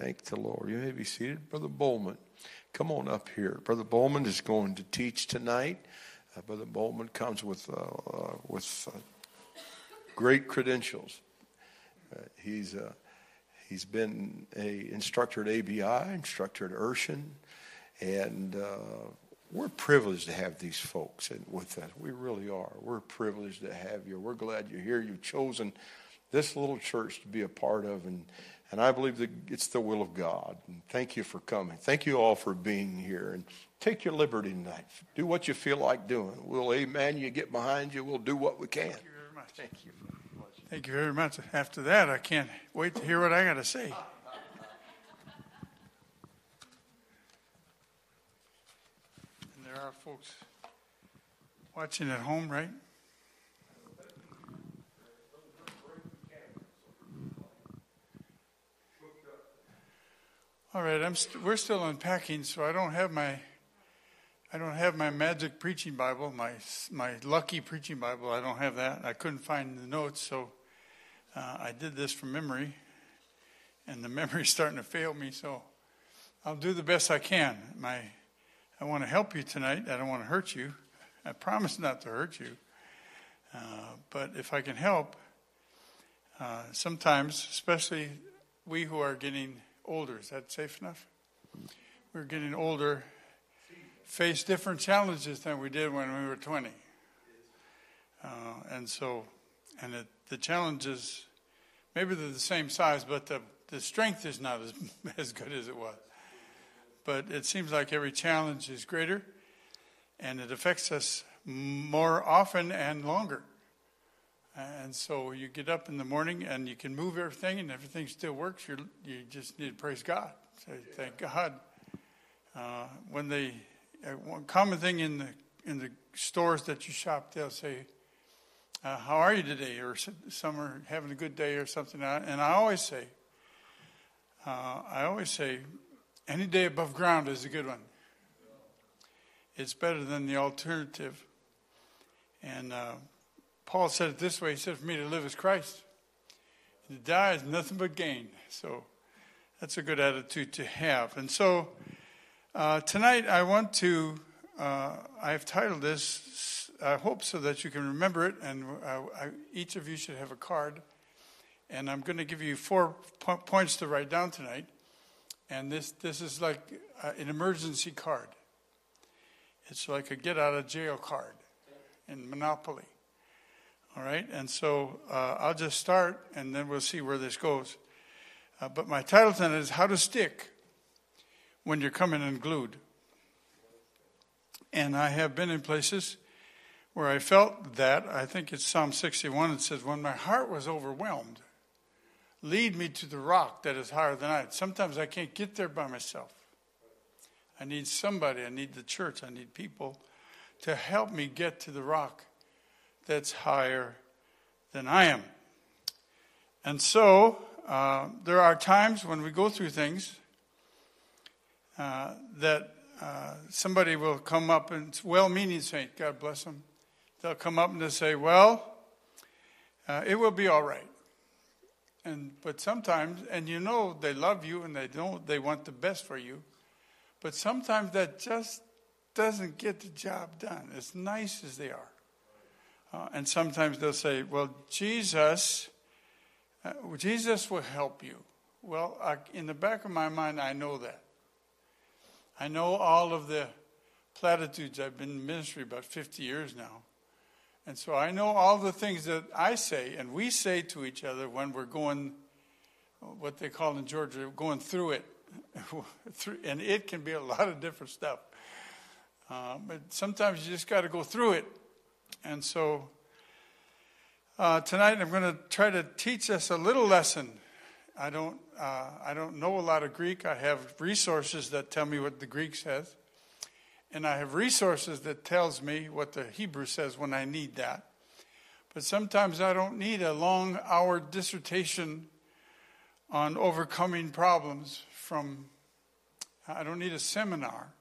Thank the Lord. You may be seated. Brother Bowman, come on up here. Brother Bowman is going to teach tonight. Uh, Brother Bowman comes with, uh, uh, with uh, great credentials. Uh, he's, uh, he's been a instructor at ABI, instructor at Urshan, and we're privileged to have these folks and with us. We really are. We're privileged to have you. We're glad you're here. You've chosen this little church to be a part of, and, and I believe that it's the will of God. And thank you for coming. Thank you all for being here. And take your liberty tonight. Do what you feel like doing. We'll, amen, you get behind you. We'll do what we can. Thank you very much. Thank you. Thank you very much. After that, I can't wait to hear what I got to say. And there are folks watching at home, right? All right, I'm st- we're still unpacking, so I don't have my I don't have my magic preaching Bible, my my lucky preaching Bible. I don't have that. I couldn't find the notes, so uh, I did this from memory, and the memory's starting to fail me. So I'll do the best I can. My I want to help you tonight. I don't want to hurt you. I promise not to hurt you. Uh, but if I can help, uh, sometimes, especially we who are getting older. Is that safe enough? We're getting older, face different challenges than we did when we were 20. Uh, and so, and it, the challenges, maybe they're the same size, but the, the strength is not as, as good as it was. But it seems like every challenge is greater, and it affects us more often and longer. And so you get up in the morning and you can move everything and everything still works. you you just need to praise God. Say, thank God. Uh, when they, uh, one common thing in the in the stores that you shop, they'll say, uh, "How are you today?" Or some are having a good day or something. And I always say, uh, I always say, any day above ground is a good one. It's better than the alternative. And uh, Paul said it this way He said, For me to live is Christ, to die is nothing but gain. So that's a good attitude to have. And so uh, tonight I want to, uh, I've titled this, I hope so that you can remember it, and uh, I, each of you should have a card. And I'm going to give you four po- points to write down tonight. And this, this is like uh, an emergency card. It's like a get out of jail card in Monopoly. All right, and so uh, I'll just start and then we'll see where this goes. Uh, but my title tonight is How to Stick When You're Coming Unglued. And I have been in places where I felt that. I think it's Psalm 61. It says, When my heart was overwhelmed, lead me to the rock that is higher than I. Sometimes I can't get there by myself. I need somebody, I need the church, I need people to help me get to the rock that's higher than I am. And so uh, there are times when we go through things uh, that uh, somebody will come up and well meaning saint, God bless them. They'll come up and they'll say, Well, uh, it will be all right. And but sometimes, and you know they love you and they don't they want the best for you, but sometimes that just doesn't get the job done, as nice as they are. Uh, and sometimes they'll say, well, Jesus, uh, Jesus will help you. Well, I, in the back of my mind, I know that. I know all of the platitudes. I've been in ministry about 50 years now. And so I know all the things that I say and we say to each other when we're going, what they call in Georgia, going through it. and it can be a lot of different stuff. Uh, but sometimes you just got to go through it and so uh, tonight I'm going to try to teach us a little lesson. I don't, uh, I don't know a lot of Greek. I have resources that tell me what the Greek says. And I have resources that tells me what the Hebrew says when I need that. But sometimes I don't need a long hour dissertation on overcoming problems from, I don't need a seminar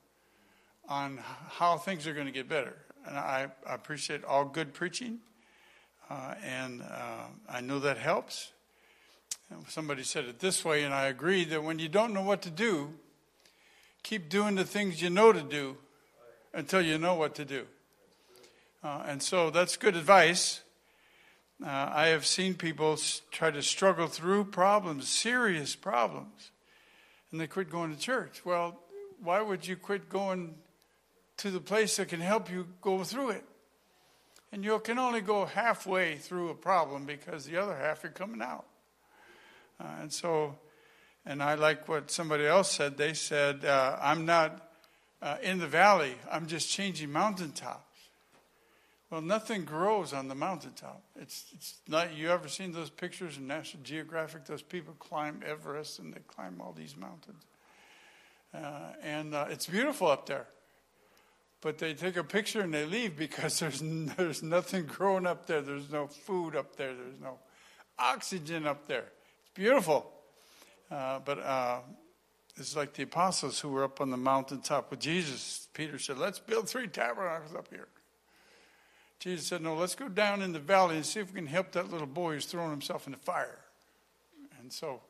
on how things are going to get better and I, I appreciate all good preaching, uh, and uh, I know that helps. Somebody said it this way, and I agree that when you don't know what to do, keep doing the things you know to do until you know what to do. Uh, and so that's good advice. Uh, I have seen people try to struggle through problems, serious problems, and they quit going to church. Well, why would you quit going to the place that can help you go through it? And you can only go halfway through a problem because the other half you're coming out. Uh, and so, and I like what somebody else said. They said, uh, I'm not uh, in the valley, I'm just changing mountaintops. Well, nothing grows on the mountaintop. It's, it's not, you ever seen those pictures in National Geographic? Those people climb Everest and they climb all these mountains. Uh, and uh, it's beautiful up there. But they take a picture and they leave because there's, there's nothing growing up there. There's no food up there. There's no oxygen up there. It's beautiful. Uh, but uh, it's like the apostles who were up on the mountaintop with Jesus. Peter said, Let's build three tabernacles up here. Jesus said, No, let's go down in the valley and see if we can help that little boy who's throwing himself in the fire. And so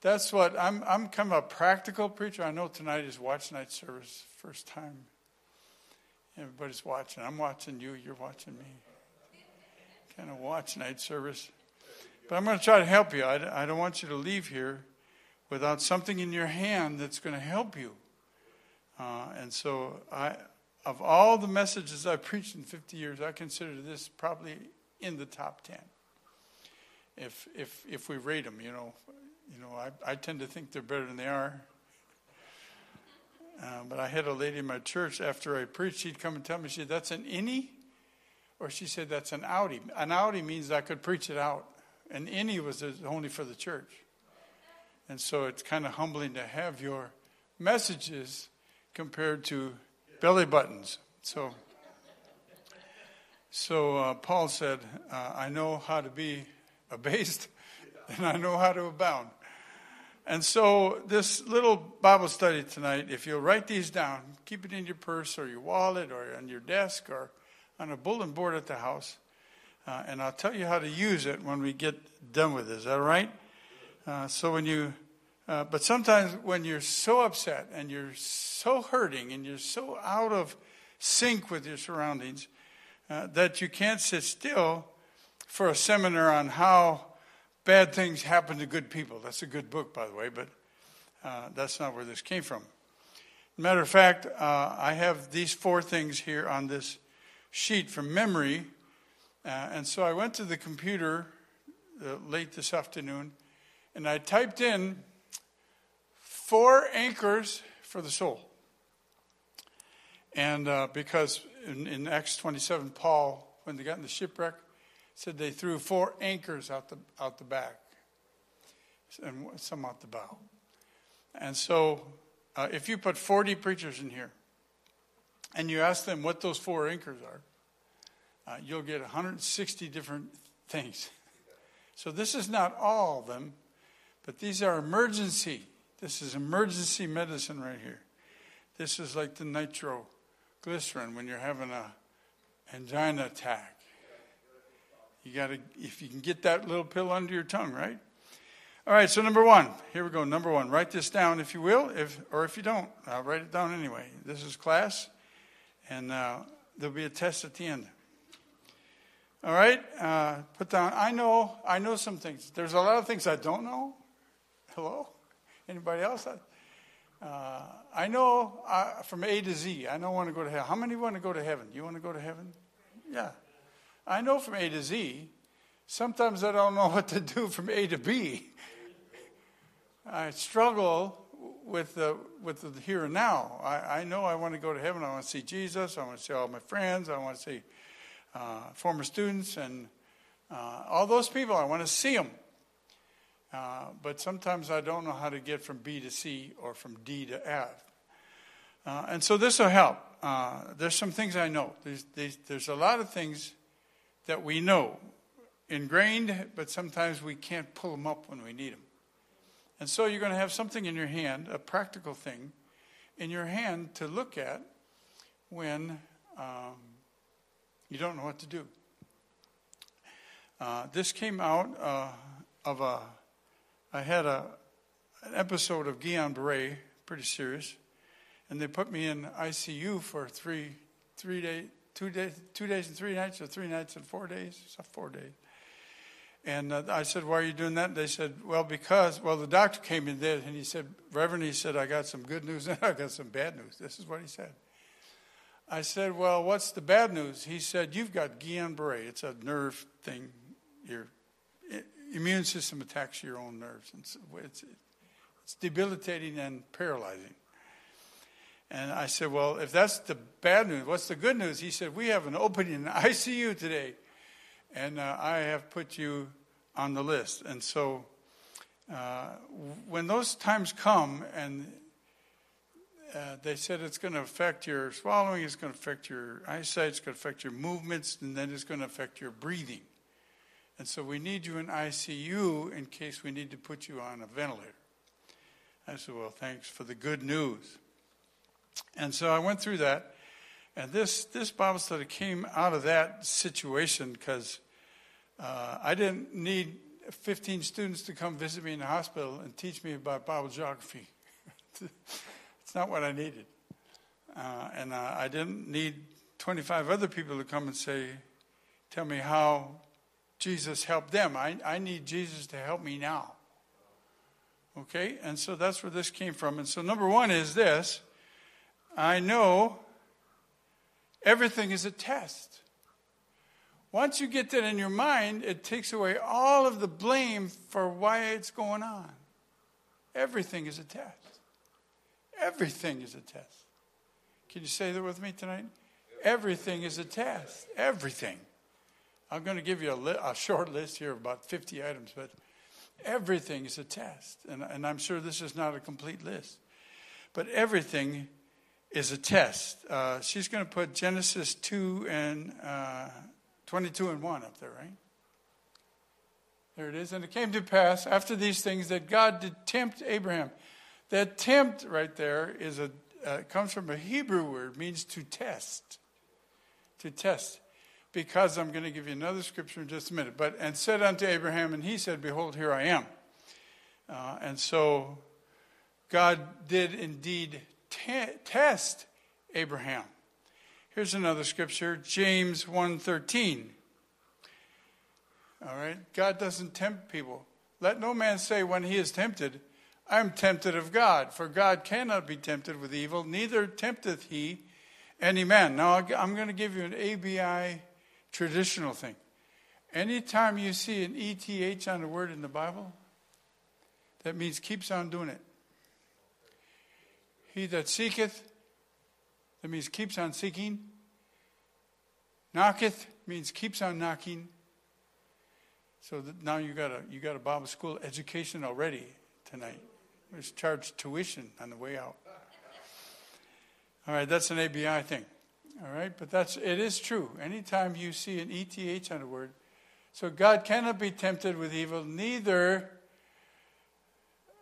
that's what I'm, I'm kind of a practical preacher. I know tonight is watch night service, first time Everybody's watching. I'm watching you. You're watching me. Kind of watch night service. But I'm going to try to help you. I, I don't want you to leave here without something in your hand that's going to help you. Uh, and so, I, of all the messages I've preached in 50 years, I consider this probably in the top 10. If, if, if we rate them, you know, you know, I, I tend to think they're better than they are. Uh, but I had a lady in my church after I preached, she'd come and tell me, she said, That's an innie? Or she said, That's an outie. An outie means I could preach it out. An innie was only for the church. And so it's kind of humbling to have your messages compared to belly buttons. So, so uh, Paul said, uh, I know how to be abased and I know how to abound. And so, this little Bible study tonight, if you'll write these down, keep it in your purse or your wallet or on your desk or on a bulletin board at the house, uh, and I'll tell you how to use it when we get done with this. Is that right? Uh, so, when you, uh, but sometimes when you're so upset and you're so hurting and you're so out of sync with your surroundings uh, that you can't sit still for a seminar on how Bad Things Happen to Good People. That's a good book, by the way, but uh, that's not where this came from. Matter of fact, uh, I have these four things here on this sheet from memory. Uh, and so I went to the computer uh, late this afternoon and I typed in four anchors for the soul. And uh, because in, in Acts 27, Paul, when they got in the shipwreck, said they threw four anchors out the, out the back and some out the bow. And so, uh, if you put 40 preachers in here and you ask them what those four anchors are, uh, you'll get 160 different things. So, this is not all of them, but these are emergency. This is emergency medicine right here. This is like the nitroglycerin when you're having a angina attack you got to, if you can get that little pill under your tongue, right? All right, so number one, here we go. Number one, write this down if you will, if or if you don't, I'll write it down anyway. This is class, and uh, there'll be a test at the end. All right, uh, put down. I know, I know some things. There's a lot of things I don't know. Hello, anybody else? Uh, I know uh, from A to Z. I don't want to go to hell. How many want to go to heaven? You want to go to heaven? Yeah. I know from A to Z. Sometimes I don't know what to do from A to B. I struggle with the, with the here and now. I, I know I want to go to heaven. I want to see Jesus. I want to see all my friends. I want to see uh, former students and uh, all those people. I want to see them. Uh, but sometimes I don't know how to get from B to C or from D to F. Uh, and so this will help. Uh, there's some things I know. There's, there's, there's a lot of things that we know, ingrained, but sometimes we can't pull them up when we need them. And so you're going to have something in your hand, a practical thing in your hand to look at when um, you don't know what to do. Uh, this came out uh, of a I had a an episode of Guillain-Barré, pretty serious, and they put me in ICU for three three days, two days, two days and three nights, or three nights and four days, so four days. And uh, I said, "Why are you doing that?" They said, "Well, because well, the doctor came in there and he said, Reverend, he said, I got some good news and I got some bad news. This is what he said." I said, Well, what's the bad news? He said, You've got Guillain Barre. It's a nerve thing. Your immune system attacks your own nerves. And it's, it's debilitating and paralyzing. And I said, Well, if that's the bad news, what's the good news? He said, We have an opening in ICU today, and uh, I have put you on the list. And so uh, when those times come and uh, they said it's going to affect your swallowing, it's going to affect your eyesight, it's going to affect your movements, and then it's going to affect your breathing. And so we need you in ICU in case we need to put you on a ventilator. I said, Well, thanks for the good news. And so I went through that. And this, this Bible study came out of that situation because uh, I didn't need 15 students to come visit me in the hospital and teach me about Bible geography. It's not what I needed. Uh, and uh, I didn't need 25 other people to come and say, tell me how Jesus helped them. I, I need Jesus to help me now. Okay? And so that's where this came from. And so, number one is this I know everything is a test. Once you get that in your mind, it takes away all of the blame for why it's going on. Everything is a test. Everything is a test. Can you say that with me tonight? Everything is a test. Everything. I'm going to give you a, li- a, short list here of about 50 items, but everything is a test. And, and I'm sure this is not a complete list. But everything is a test. Uh, she's going to put Genesis 2 and uh, 22 and 1 up there, right? There it is. And it came to pass after these things that God did tempt Abraham. That tempt right there is a uh, comes from a Hebrew word, means to test. To test. Because I'm going to give you another scripture in just a minute. But and said unto Abraham, and he said, Behold, here I am. Uh, and so God did indeed te- test Abraham. Here's another scripture, James 1:13. All right, God doesn't tempt people. Let no man say when he is tempted, I'm tempted of God, for God cannot be tempted with evil, neither tempteth he any man. Now, I'm going to give you an ABI traditional thing. Anytime you see an ETH on a word in the Bible, that means keeps on doing it. He that seeketh, that means keeps on seeking. Knocketh means keeps on knocking. So now you got a you got a Bible school education already tonight was charged tuition on the way out. All right, that's an ABI thing. All right, but that's it is true. Anytime you see an ETH on a word, so God cannot be tempted with evil, neither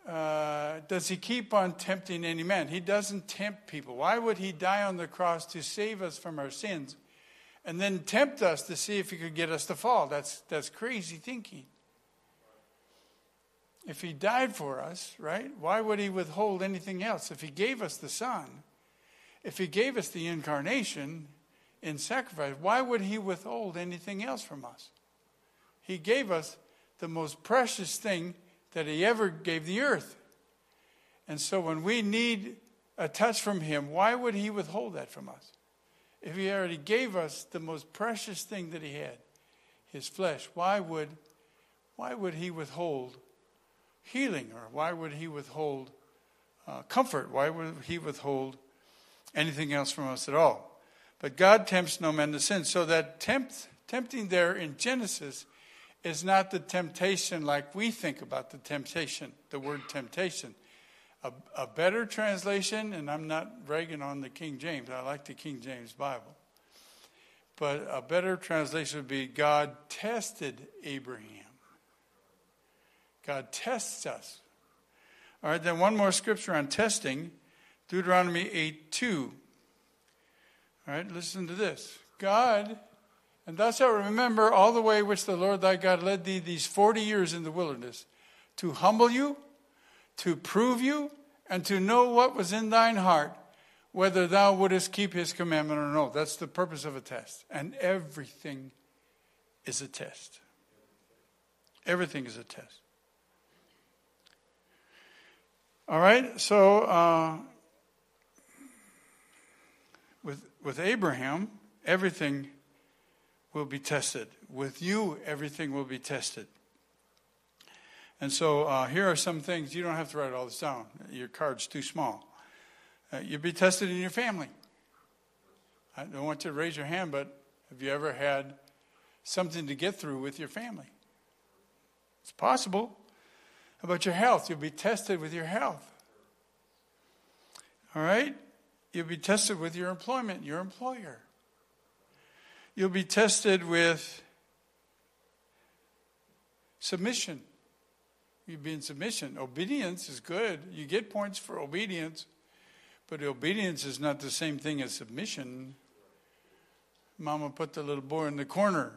uh, does he keep on tempting any man. He doesn't tempt people. Why would he die on the cross to save us from our sins and then tempt us to see if he could get us to fall? That's, that's crazy thinking. If he died for us, right, why would he withhold anything else? If he gave us the Son, if he gave us the incarnation in sacrifice, why would he withhold anything else from us? He gave us the most precious thing that he ever gave the earth. And so when we need a touch from him, why would he withhold that from us? If he already gave us the most precious thing that he had, his flesh, why would, why would he withhold healing? Or why would he withhold uh, comfort? Why would he withhold anything else from us at all? But God tempts no man to sin. So that tempt, tempting there in Genesis is not the temptation like we think about the temptation, the word temptation. A, a better translation, and I'm not ragging on the King James, I like the King James Bible. But a better translation would be God tested Abraham. God tests us. All right, then one more scripture on testing Deuteronomy 8 2. All right, listen to this. God, and thou shalt remember all the way which the Lord thy God led thee these 40 years in the wilderness to humble you, to prove you, and to know what was in thine heart, whether thou wouldest keep his commandment or no. That's the purpose of a test. And everything is a test. Everything is a test. All right, so uh, with, with Abraham, everything will be tested. With you, everything will be tested. And so uh, here are some things. You don't have to write all this down, your card's too small. Uh, you'll be tested in your family. I don't want you to raise your hand, but have you ever had something to get through with your family? It's possible. How about your health? You'll be tested with your health. All right? You'll be tested with your employment, your employer. You'll be tested with submission. You'll be in submission. Obedience is good. You get points for obedience, but obedience is not the same thing as submission. Mama put the little boy in the corner.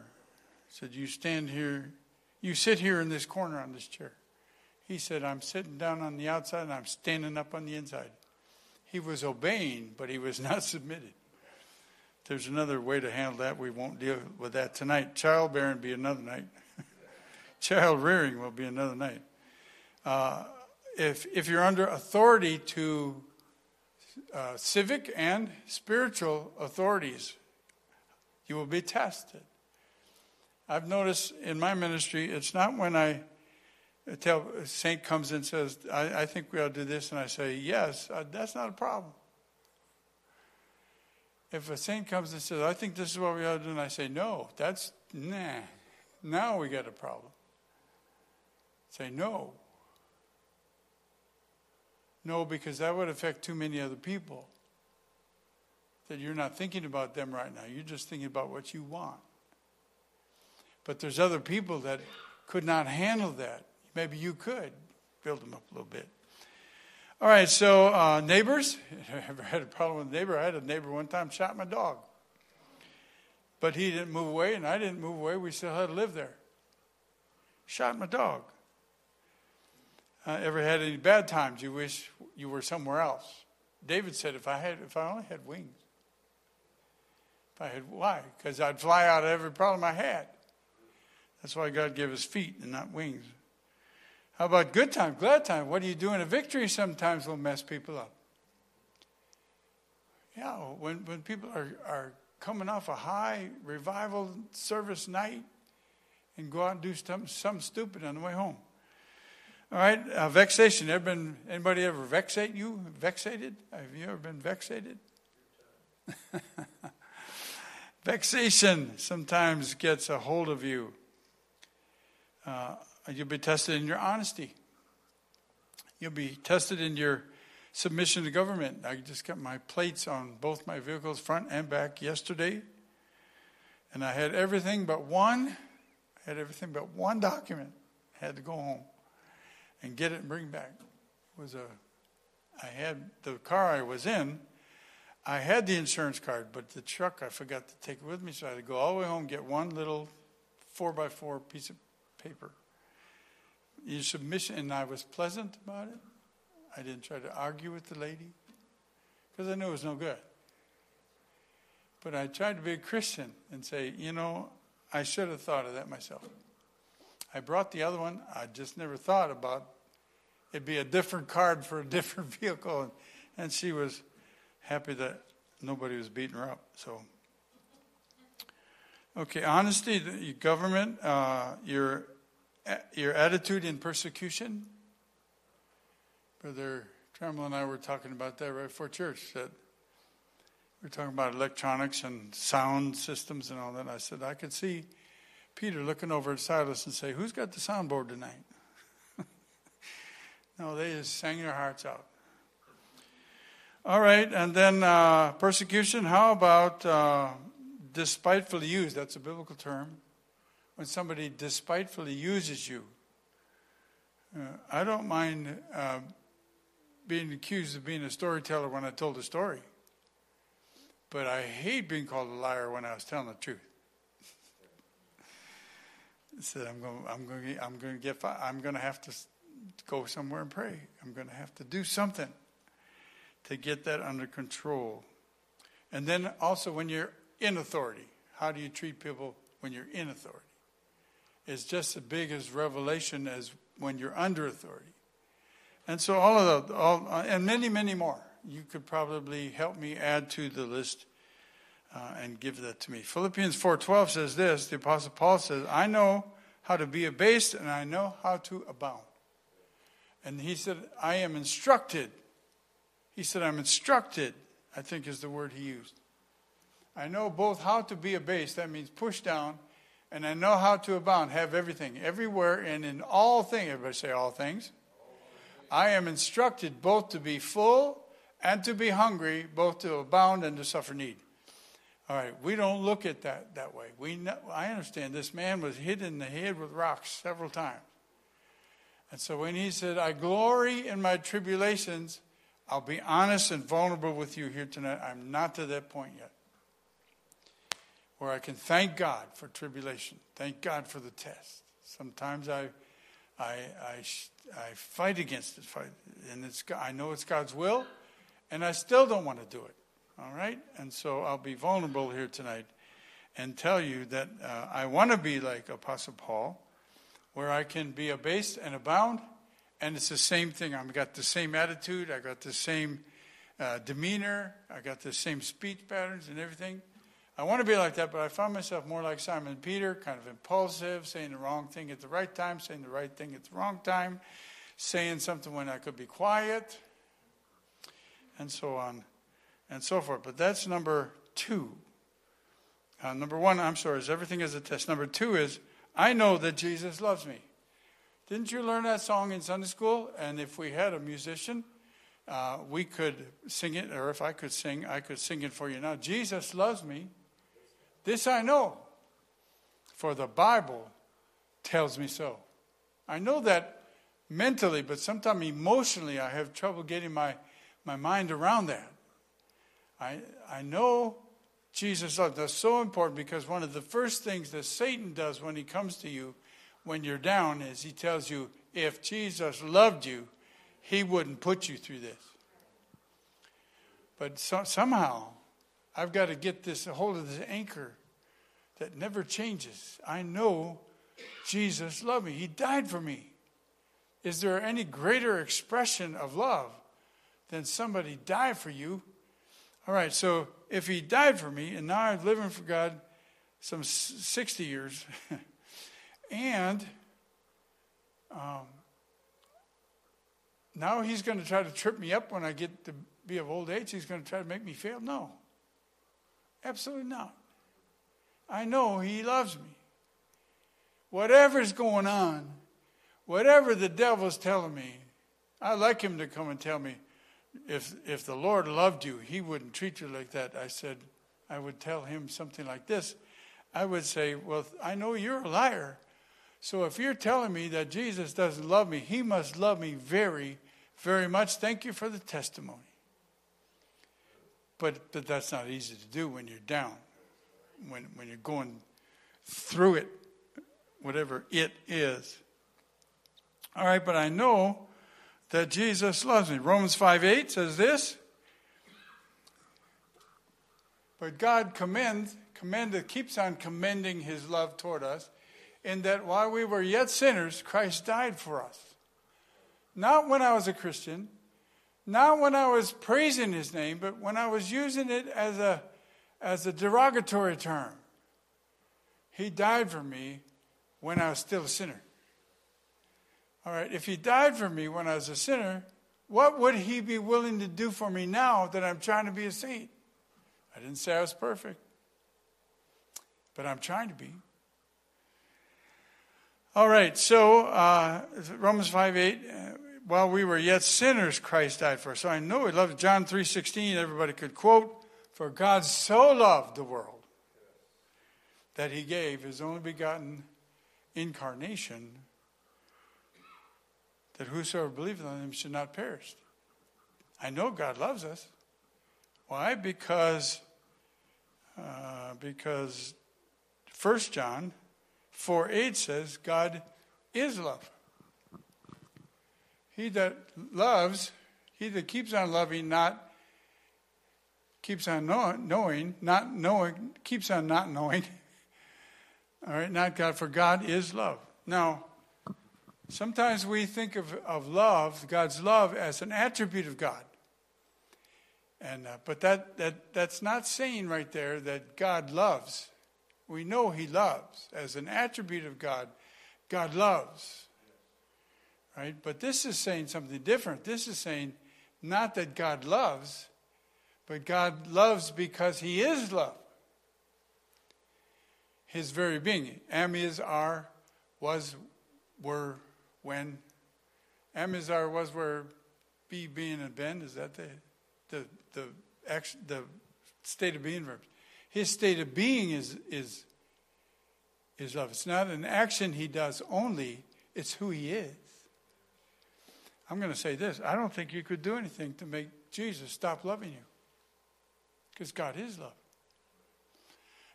Said, You stand here, you sit here in this corner on this chair. He said, I'm sitting down on the outside and I'm standing up on the inside. He was obeying, but he was not submitted. There's another way to handle that. We won't deal with that tonight. Childbearing be another night. Child rearing will be another night. Uh, if if you're under authority to uh, civic and spiritual authorities, you will be tested. I've noticed in my ministry, it's not when I tell saint comes and says, I, I think we ought to do this, and I say, yes, uh, that's not a problem. If a saint comes and says, I think this is what we ought to do, and I say, no, that's, nah, now we got a problem. Say, no. No, because that would affect too many other people. That you're not thinking about them right now. You're just thinking about what you want. But there's other people that could not handle that. Maybe you could build them up a little bit. All right, so uh, neighbors. Ever had a problem with a neighbor? I had a neighbor one time shot my dog. But he didn't move away, and I didn't move away. We still had to live there. Shot my dog. Uh, ever had any bad times you wish you were somewhere else? David said, if I had, if I only had wings. If I had, why? Because I'd fly out of every problem I had. That's why God gave us feet and not wings. How about good time, glad time? What do you do in a victory sometimes will mess people up. Yeah, when, when people are, are coming off a high revival service night and go out and do something, something stupid on the way home. All right, uh, vexation. Ever been anybody ever vexate you? Vexated? Have you ever been vexated? vexation sometimes gets a hold of you. Uh, you'll be tested in your honesty. You'll be tested in your submission to government. I just got my plates on both my vehicles, front and back, yesterday, and I had everything but one. I had everything but one document. I had to go home and get it and bring back. It was a I had the car I was in. I had the insurance card, but the truck I forgot to take with me, so I had to go all the way home get one little four by four piece of paper. Your submission, and I was pleasant about it. I didn't try to argue with the lady because I knew it was no good. But I tried to be a Christian and say, you know, I should have thought of that myself. I brought the other one. I just never thought about it'd be a different card for a different vehicle. And, and she was happy that nobody was beating her up. So, okay, honesty, the government, uh, your your attitude in persecution. Brother Tremble and I were talking about that right before church. That we are talking about electronics and sound systems and all that. I said I could see Peter looking over at Silas and say, "Who's got the soundboard tonight?" no, they just sang their hearts out. All right, and then uh, persecution. How about uh, despitefully used? That's a biblical term when somebody despitefully uses you. Uh, I don't mind uh, being accused of being a storyteller when I told a story, but I hate being called a liar when I was telling the truth. Said I'm going, I'm going, I'm going to get, I'm going to have to go somewhere and pray. I'm going to have to do something to get that under control. And then also, when you're in authority, how do you treat people when you're in authority? It's just as big as revelation as when you're under authority. And so, all of the, all, uh, and many, many more. You could probably help me add to the list uh, and give that to me. Philippians 4:12 says this. The Apostle Paul says, "I know how to be abased, and I know how to abound." And he said, "I am instructed." He said, "I'm instructed." I think is the word he used. I know both how to be abased, that means push down, and I know how to abound, have everything, everywhere, and in all things. Everybody say all things. I am instructed both to be full and to be hungry, both to abound and to suffer need. All right, we don't look at that that way. We know, I understand this man was hit in the head with rocks several times. And so when he said, I glory in my tribulations, I'll be honest and vulnerable with you here tonight. I'm not to that point yet where I can thank God for tribulation, thank God for the test. Sometimes I, I, I, I fight against it, fight, and it's, I know it's God's will, and I still don't want to do it. All right? And so I'll be vulnerable here tonight and tell you that uh, I want to be like Apostle Paul, where I can be abased and abound, and it's the same thing. I've got the same attitude, I got the same uh, demeanor, I got the same speech patterns and everything. I want to be like that, but I found myself more like Simon Peter, kind of impulsive, saying the wrong thing at the right time, saying the right thing at the wrong time, saying something when I could be quiet, and so on and so forth. But that's number two. Uh, number one, I'm sorry, is everything is a test. Number two is, I know that Jesus loves me. Didn't you learn that song in Sunday school? And if we had a musician, uh, we could sing it, or if I could sing, I could sing it for you now. Jesus loves me. This I know, for the Bible tells me so. I know that mentally, but sometimes emotionally, I have trouble getting my, my mind around that. I, I know Jesus loves. That's so important because one of the first things that Satan does when he comes to you when you're down is he tells you, if Jesus loved you, he wouldn't put you through this. But so, somehow, I've got to get this a hold of this anchor that never changes. I know Jesus loved me. He died for me. Is there any greater expression of love than somebody die for you? All right, so if he died for me, and now I'm living for God some 60 years, and um, now he's going to try to trip me up when I get to be of old age. He's going to try to make me fail. No, absolutely not. I know he loves me. Whatever's going on, whatever the devil's telling me, I like him to come and tell me, if if the Lord loved you, he wouldn't treat you like that. I said, I would tell him something like this. I would say, Well, I know you're a liar. So if you're telling me that Jesus doesn't love me, he must love me very, very much. Thank you for the testimony. But, but that's not easy to do when you're down, when, when you're going through it, whatever it is. All right, but I know that Jesus loves me. Romans 5 8 says this. But God commends, commended, keeps on commending his love toward us in that while we were yet sinners, Christ died for us. Not when I was a Christian, not when I was praising his name, but when I was using it as a, as a derogatory term. He died for me when I was still a sinner. All right, if he died for me when I was a sinner, what would he be willing to do for me now that I'm trying to be a saint? I didn't say I was perfect, but I'm trying to be. All right, so uh, Romans 5 8, uh, while we were yet sinners, Christ died for us. So I know we love John 3.16, everybody could quote, For God so loved the world that he gave his only begotten incarnation that whosoever believeth on him should not perish. I know God loves us. Why? Because uh, because First John 4 8 says God is love. He that loves, he that keeps on loving, not keeps on know, knowing, not knowing, keeps on not knowing. All right, not God, for God is love. Now, sometimes we think of, of love, God's love, as an attribute of God. And, uh, but that, that, that's not saying right there that God loves. We know He loves. As an attribute of God, God loves. Right? But this is saying something different. This is saying not that God loves, but God loves because He is love. His very being. Am is, are, was, were, when. Am is, are, was, were, be, being, and been. Is that the, the, the, the state of being verb? His state of being is, is, is love. It's not an action he does only, it's who he is. I'm going to say this I don't think you could do anything to make Jesus stop loving you because God is love.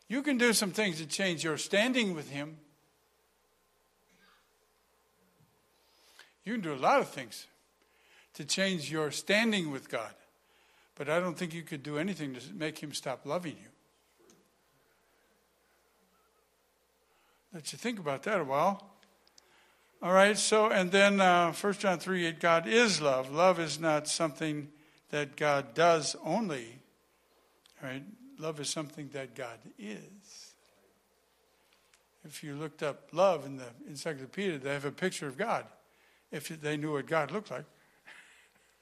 You can do some things to change your standing with Him. You can do a lot of things to change your standing with God, but I don't think you could do anything to make Him stop loving you. Let you think about that a while. All right, so, and then uh, 1 John 3 8, God is love. Love is not something that God does only, Right? Love is something that God is. If you looked up love in the encyclopedia, they have a picture of God. If they knew what God looked like.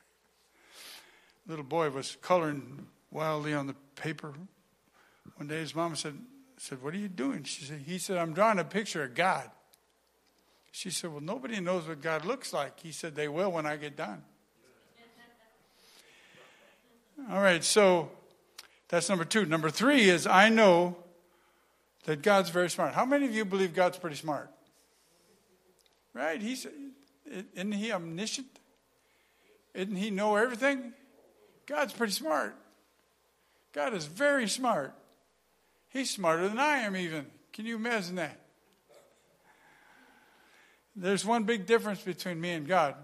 Little boy was coloring wildly on the paper. One day his mom said, said, What are you doing? She said, He said, I'm drawing a picture of God. She said, Well, nobody knows what God looks like. He said, They will when I get done. All right, so that's number two. Number three is I know that God's very smart. How many of you believe God's pretty smart? Right? He's isn't he omniscient? Isn't he know everything? God's pretty smart. God is very smart. He's smarter than I am even. Can you imagine that? There's one big difference between me and God.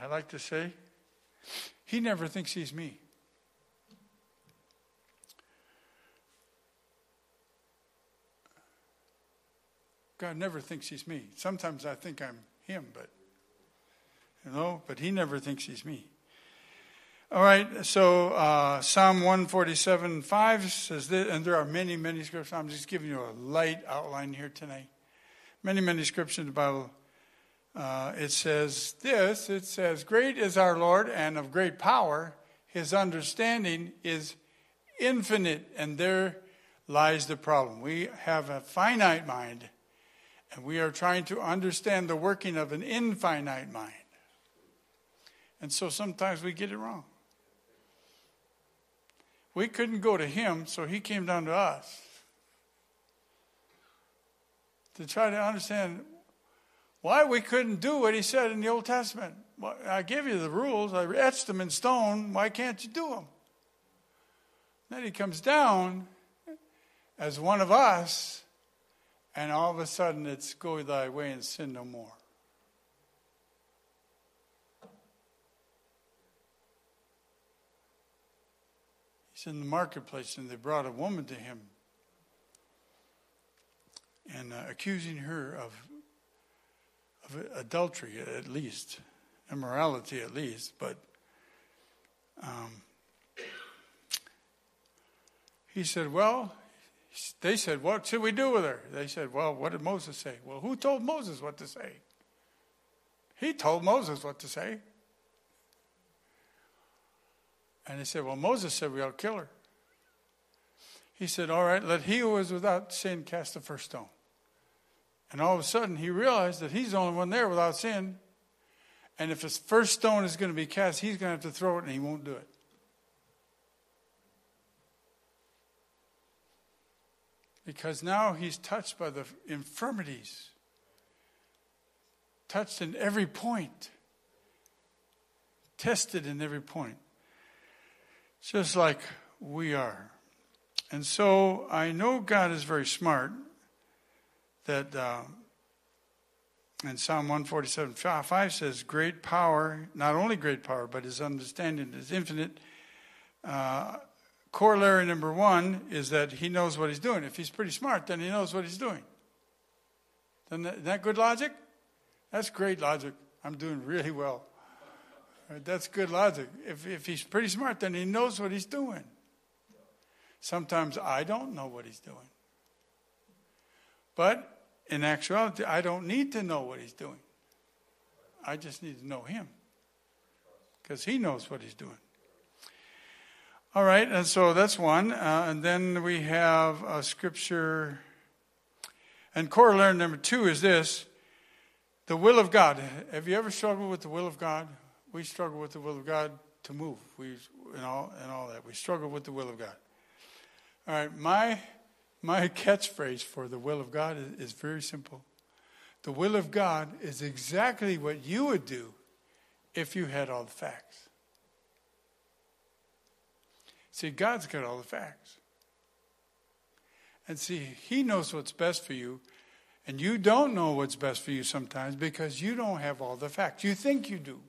I like to say, He never thinks He's me. God never thinks he's me. Sometimes I think I'm him, but you know, but he never thinks he's me. All right, so uh, Psalm 147 5 says this, and there are many, many scriptures. I'm just giving you a light outline here tonight. Many, many scriptures in the Bible. Uh, it says this it says, Great is our Lord and of great power. His understanding is infinite, and there lies the problem. We have a finite mind and we are trying to understand the working of an infinite mind. And so sometimes we get it wrong. We couldn't go to him, so he came down to us to try to understand why we couldn't do what he said in the Old Testament. I give you the rules, I etched them in stone. Why can't you do them? Then he comes down as one of us and all of a sudden it's go thy way and sin no more. He's in the marketplace and they brought a woman to him and uh, accusing her of, of adultery at least, immorality at least, but um, he said, Well, they said, What should we do with her? They said, Well, what did Moses say? Well, who told Moses what to say? He told Moses what to say. And he said, Well, Moses said we ought to kill her. He said, All right, let he who is without sin cast the first stone. And all of a sudden, he realized that he's the only one there without sin. And if his first stone is going to be cast, he's going to have to throw it, and he won't do it. because now he's touched by the infirmities, touched in every point, tested in every point, just like we are. And so I know God is very smart that uh, Psalm 147 5 says, Great power, not only great power, but his understanding is infinite. Uh, corollary number one is that he knows what he's doing. If he's pretty smart, then he knows what he's doing. Isn't that, that good logic? That's great logic. I'm doing really well. Right, that's good logic. If, if he's pretty smart, then he knows what he's doing. Sometimes I don't know what he's doing. But in actuality, I don't need to know what he's doing. I just need to know him because he knows what he's doing. All right, and so that's one. Uh, and then we have a scripture. And corollary number two is this the will of God. Have you ever struggled with the will of God? We struggle with the will of God to move. We and all and all that. We struggle with the will of God. All right, my my catchphrase for the will of God is, is very simple. The will of God is exactly what you would do if you had all the facts. See, God's got all the facts. And see, He knows what's best for you, and you don't know what's best for you sometimes because you don't have all the facts. You think you do.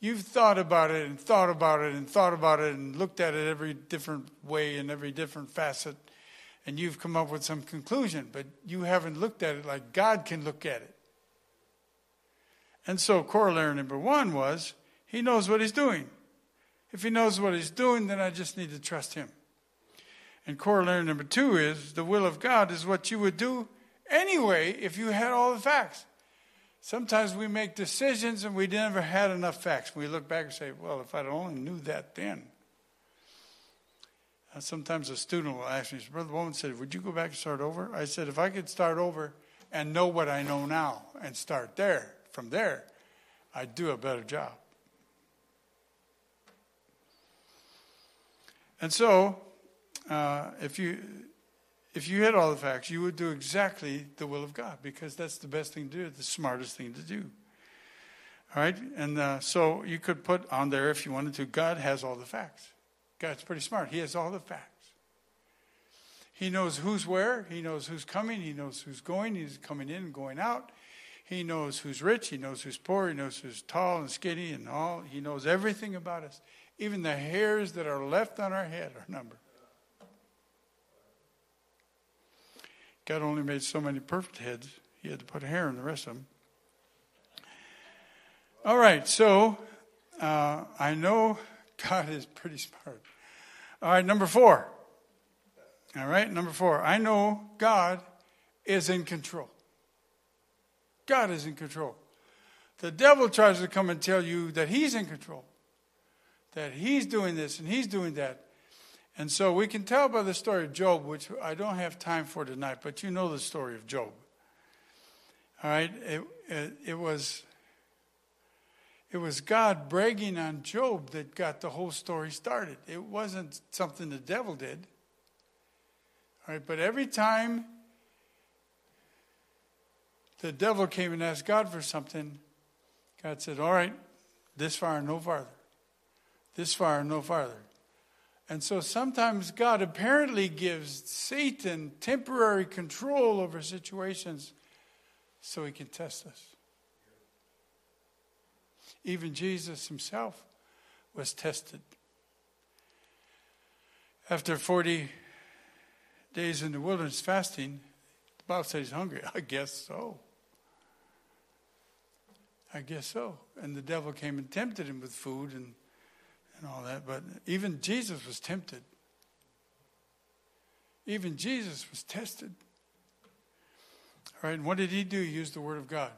You've thought about it and thought about it and thought about it and looked at it every different way and every different facet and you've come up with some conclusion, but you haven't looked at it like God can look at it. And so, corollary number one was he knows what he's doing. If he knows what he's doing, then I just need to trust him. And corollary number two is the will of God is what you would do anyway if you had all the facts. Sometimes we make decisions and we never had enough facts. We look back and say, well, if I'd only knew that then. Uh, sometimes a student will ask me, Brother Bowman said, Would you go back and start over? I said, If I could start over and know what I know now and start there, from there, I'd do a better job. And so, uh, if you if you had all the facts, you would do exactly the will of God because that's the best thing to do, the smartest thing to do. All right, and uh, so you could put on there if you wanted to. God has all the facts. God's pretty smart. He has all the facts. He knows who's where. He knows who's coming. He knows who's going. He's coming in and going out. He knows who's rich. He knows who's poor. He knows who's tall and skinny and all. He knows everything about us. Even the hairs that are left on our head are numbered. God only made so many perfect heads. He had to put hair in the rest of them. All right, so uh, I know God is pretty smart. All right, number four. All right, number four. I know God is in control. God is in control. The devil tries to come and tell you that he's in control, that he's doing this and he's doing that. And so we can tell by the story of Job, which I don't have time for tonight, but you know the story of Job. All right, it, it, it was it was God bragging on Job that got the whole story started. It wasn't something the devil did. All right, but every time the devil came and asked God for something, God said, All right, this far and no farther. This far and no farther. And so sometimes God apparently gives Satan temporary control over situations so he can test us. Even Jesus himself was tested. After 40 days in the wilderness fasting, the Bible says he's hungry. I guess so. I guess so. And the devil came and tempted him with food and, and all that. But even Jesus was tempted. Even Jesus was tested. All right, and what did he do? He used the word of God.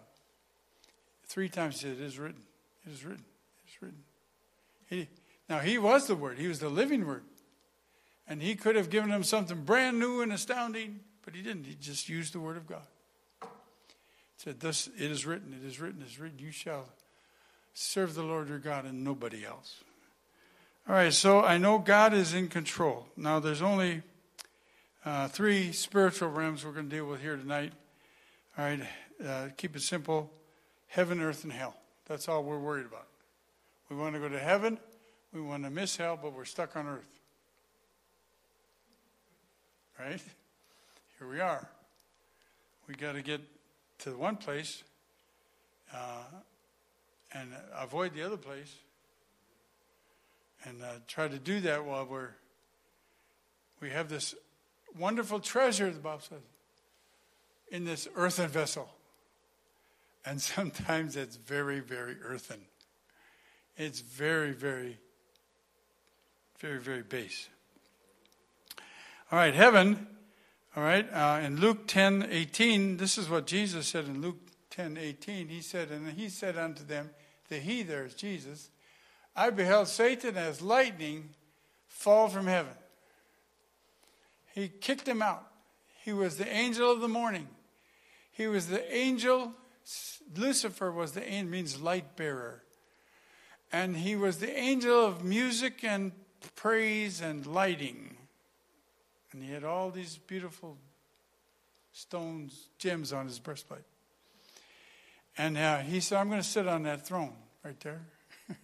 Three times he said, It is written. It is written. It is written. He, now, he was the Word, he was the living Word. And he could have given them something brand new and astounding, but he didn't. He just used the Word of God. He said, Thus it is written, it is written, it is written, you shall serve the Lord your God and nobody else. All right, so I know God is in control. Now, there's only uh, three spiritual realms we're going to deal with here tonight. All right, uh, keep it simple heaven, earth, and hell. That's all we're worried about. We want to go to heaven. We want to miss hell, but we're stuck on earth. Right? Here we are. We got to get to one place uh, and avoid the other place. And uh, try to do that while we're we have this wonderful treasure, the Bible says, in this earthen vessel. And sometimes it's very, very earthen. It's very, very, very, very base. All right, heaven. All right, uh, in Luke 10 18, this is what Jesus said in Luke 10 18. He said, And he said unto them, The he there is Jesus, I beheld Satan as lightning fall from heaven. He kicked him out. He was the angel of the morning. He was the angel. Lucifer was the angel, means light bearer. And he was the angel of music and praise and lighting. And he had all these beautiful stones, gems on his breastplate. And uh, he said, I'm going to sit on that throne right there.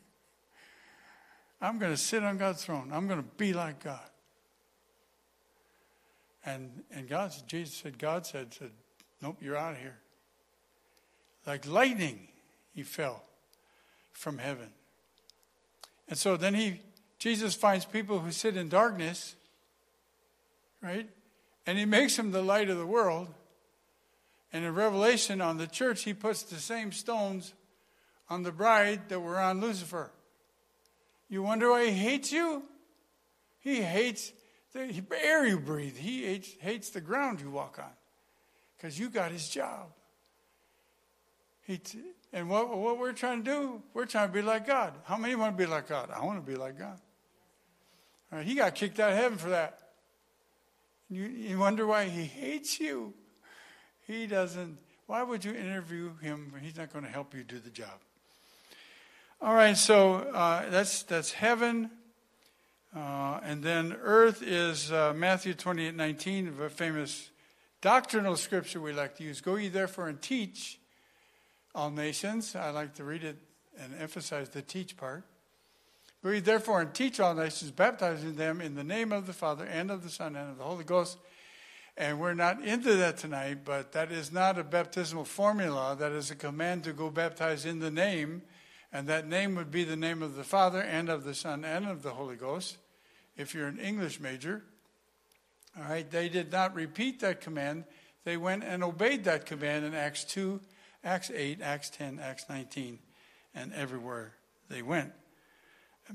I'm going to sit on God's throne. I'm going to be like God. And, and God, Jesus said, God said, said, nope, you're out of here. Like lightning, he fell from heaven. And so then he, Jesus finds people who sit in darkness, right? And he makes them the light of the world. And in Revelation on the church, he puts the same stones on the bride that were on Lucifer. You wonder why he hates you? He hates the air you breathe. He hates, hates the ground you walk on because you got his job. He t- and what, what we're trying to do, we're trying to be like God. How many want to be like God? I want to be like God. He got kicked out of heaven for that. You, you wonder why he hates you. He doesn't. Why would you interview him? He's not going to help you do the job. All right, so uh, that's that's heaven. Uh, and then earth is uh, Matthew 28 19, a famous doctrinal scripture we like to use. Go ye therefore and teach all nations. I like to read it and emphasize the teach part. Go therefore and teach all nations, baptizing them in the name of the Father and of the Son and of the Holy Ghost. And we're not into that tonight, but that is not a baptismal formula. That is a command to go baptize in the name. And that name would be the name of the Father and of the Son and of the Holy Ghost if you're an English major. All right, they did not repeat that command. They went and obeyed that command in Acts 2, Acts 8, Acts 10, Acts 19, and everywhere they went.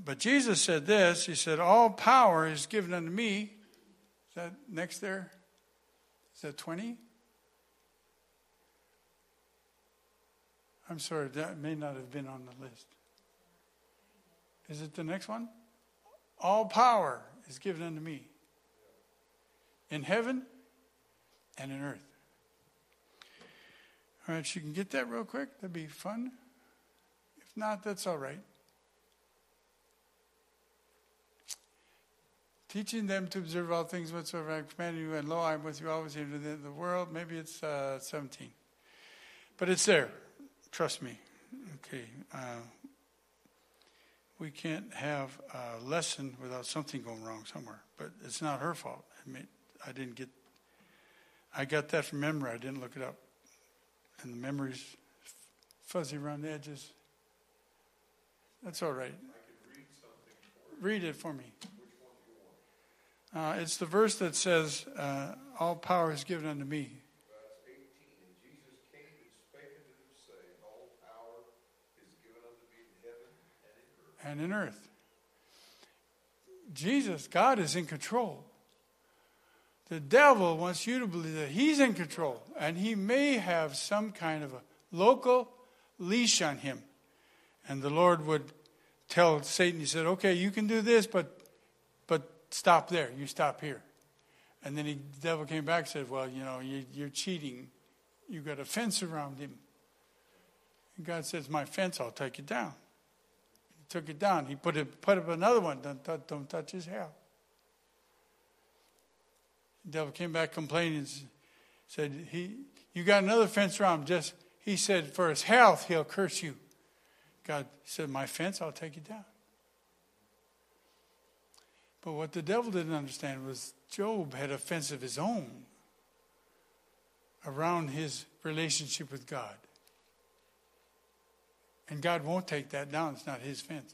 But Jesus said this He said, All power is given unto me. Is that next there? Is that 20? I'm sorry, that may not have been on the list. Is it the next one? All power is given unto me in heaven and in earth. All right, you can get that real quick. That'd be fun. If not, that's all right. Teaching them to observe all things whatsoever I command you, and lo, I'm with you always into the, the world. Maybe it's uh, 17. But it's there. Trust me. Okay. Uh, we can't have a lesson without something going wrong somewhere. But it's not her fault. I mean, I didn't get. I got that from memory. I didn't look it up, and the memory's fuzzy around the edges. That's all right. Read, read it for me. Uh, it's the verse that says, uh, "All power is given unto me." and in earth. Jesus, God is in control. The devil wants you to believe that he's in control, and he may have some kind of a local leash on him. And the Lord would tell Satan, he said, okay, you can do this, but, but stop there. You stop here. And then he, the devil came back and said, well, you know, you, you're cheating. You've got a fence around him. And God says, my fence, I'll take it down He took it down. He put, it, put up another one. Don't, don't touch his hair. The devil came back complaining and said, he, You got another fence around Just, he said, For his health, he'll curse you. God said, My fence, I'll take you down. But what the devil didn't understand was Job had a fence of his own around his relationship with God. And God won't take that down. It's not his fence.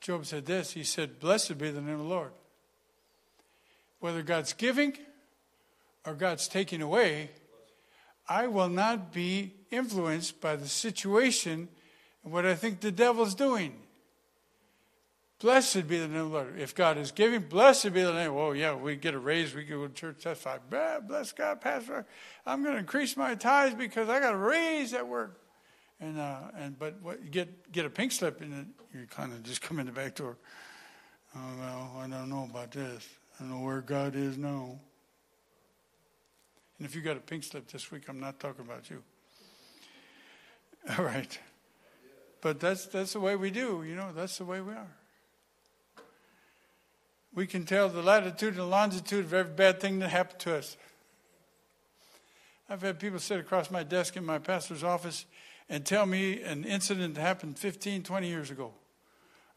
Job said this He said, Blessed be the name of the Lord. Whether God's giving or God's taking away, I will not be influenced by the situation and what I think the devil's doing. Blessed be the name of the Lord. If God is giving, blessed be the name. Oh, yeah, we get a raise, we go to church testify. Bless God, Pastor. I'm going to increase my tithes because I got a raise at work. And uh, and but what, you get get a pink slip and you kind of just come in the back door. Oh well, I don't know about this. I don't know where God is now. And if you got a pink slip this week, I'm not talking about you. All right. But that's that's the way we do, you know, that's the way we are. We can tell the latitude and longitude of every bad thing that happened to us. I've had people sit across my desk in my pastor's office and tell me an incident that happened 15, 20 years ago.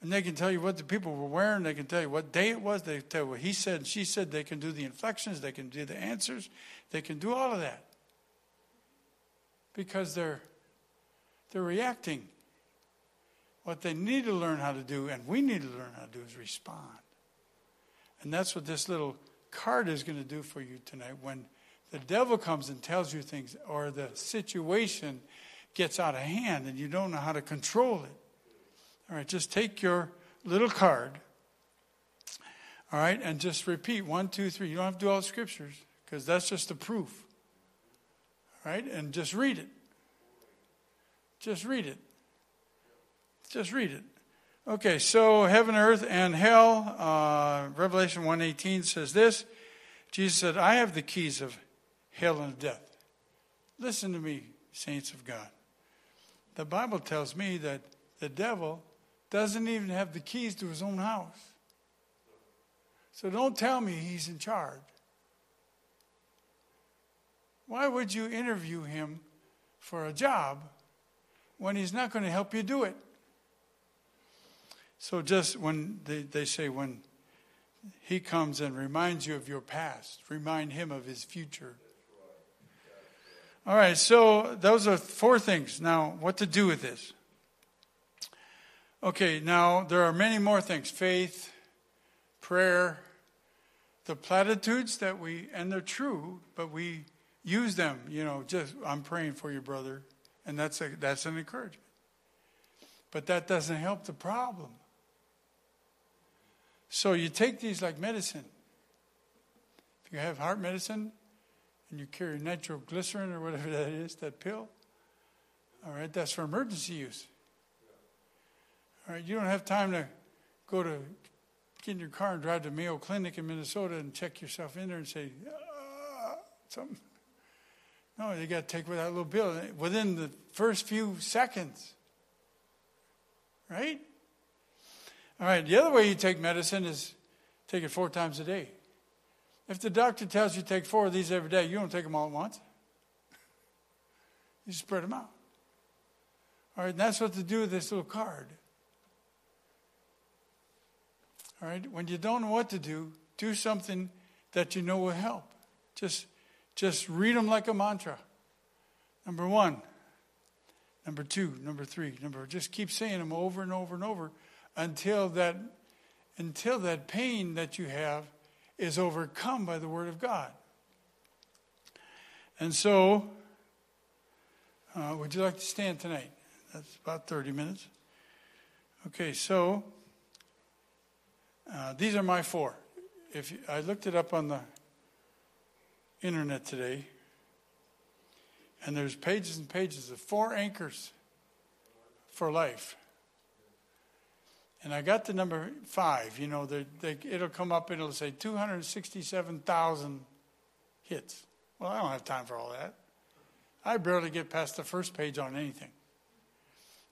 And they can tell you what the people were wearing. They can tell you what day it was. They can tell you what he said and she said. They can do the inflections. They can do the answers. They can do all of that. Because they're, they're reacting. What they need to learn how to do, and we need to learn how to do, is respond. And that's what this little card is going to do for you tonight. When the devil comes and tells you things, or the situation gets out of hand and you don't know how to control it. All right, just take your little card, all right, and just repeat one, two, three. You don't have to do all the scriptures because that's just the proof. All right, and just read it. Just read it. Just read it. Okay, so heaven, earth, and hell. Uh, Revelation 1.18 says this. Jesus said, I have the keys of hell and death. Listen to me, saints of God. The Bible tells me that the devil doesn't even have the keys to his own house. So don't tell me he's in charge. Why would you interview him for a job when he's not going to help you do it? So just when they, they say when he comes and reminds you of your past, remind him of his future. All right, so those are four things. Now, what to do with this? Okay, now there are many more things faith, prayer, the platitudes that we, and they're true, but we use them, you know, just, I'm praying for you, brother. And that's, a, that's an encouragement. But that doesn't help the problem. So you take these like medicine. If you have heart medicine, and you carry nitroglycerin or whatever that is, that pill, all right, that's for emergency use. All right, you don't have time to go to get in your car and drive to Mayo Clinic in Minnesota and check yourself in there and say, ah, something. No, you got to take with that little pill within the first few seconds. Right? All right, the other way you take medicine is take it four times a day. If the doctor tells you to take four of these every day, you don't take them all at once. You spread them out. All right, and that's what to do with this little card. All right, when you don't know what to do, do something that you know will help. Just, just read them like a mantra. Number one, number two, number three, number. Just keep saying them over and over and over until that, until that pain that you have is overcome by the Word of God. And so, uh, would you like to stand tonight? That's about 30 minutes. Okay, so uh, these are my four. If you, I looked it up on the internet today, and there's pages and pages of four anchors for life. And I got to number five. You know, they, they, it'll come up and it'll say 267,000 hits. Well, I don't have time for all that. I barely get past the first page on anything.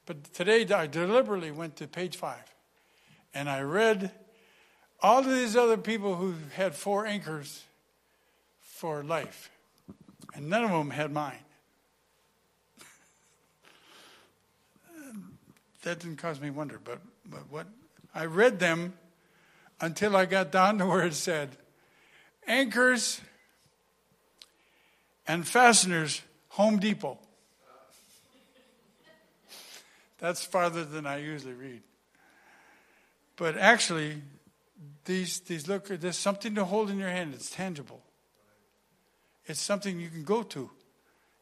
But today I deliberately went to page five and I read all of these other people who had four anchors for life, and none of them had mine. that didn't cause me wonder, but but what I read them until I got down to where it said anchors and fasteners, Home Depot. That's farther than I usually read. But actually, these, these look, there's something to hold in your hand. It's tangible. It's something you can go to.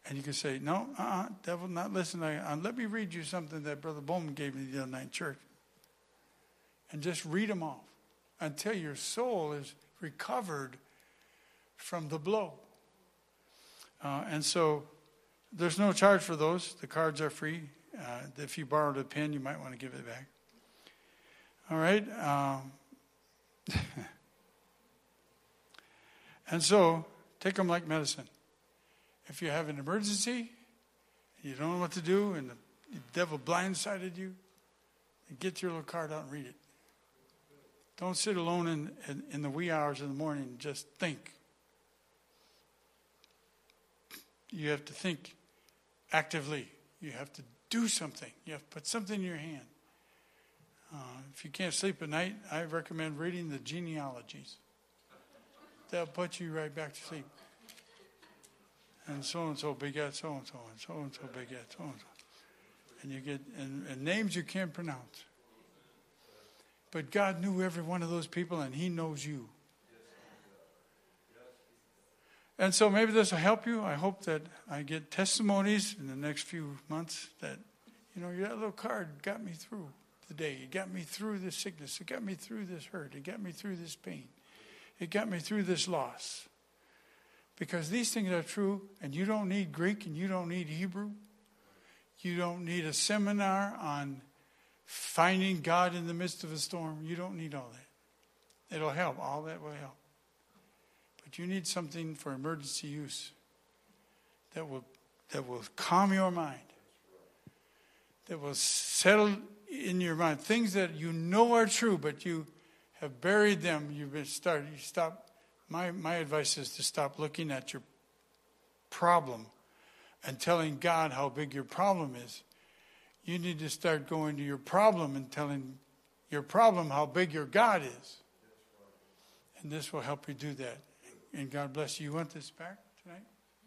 And you can say, no, uh-uh, devil, not listen. Uh, let me read you something that Brother Bowman gave me the other night in church. And just read them off until your soul is recovered from the blow. Uh, and so there's no charge for those. The cards are free. Uh, if you borrowed a pen, you might want to give it back. All right. Um, and so take them like medicine. If you have an emergency, you don't know what to do, and the, the devil blindsided you, get your little card out and read it. Don't sit alone in, in, in the wee hours of the morning just think. You have to think actively. You have to do something. You have to put something in your hand. Uh, if you can't sleep at night, I recommend reading the genealogies. They'll put you right back to sleep. And so and so begat so and so, and so and so begat so and so. And you get and, and names you can't pronounce. But God knew every one of those people, and He knows you. And so maybe this will help you. I hope that I get testimonies in the next few months that, you know, that little card got me through the day. It got me through this sickness. It got me through this hurt. It got me through this pain. It got me through this loss. Because these things are true, and you don't need Greek and you don't need Hebrew. You don't need a seminar on finding God in the midst of a storm. You don't need all that. It'll help. All that will help. But you need something for emergency use that will, that will calm your mind, that will settle in your mind things that you know are true, but you have buried them. You've been started. You stop. My, my advice is to stop looking at your problem and telling God how big your problem is. You need to start going to your problem and telling your problem how big your God is. And this will help you do that. And God bless you. You want this back?